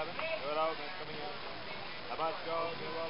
F11. Good open coming in. How about much goes?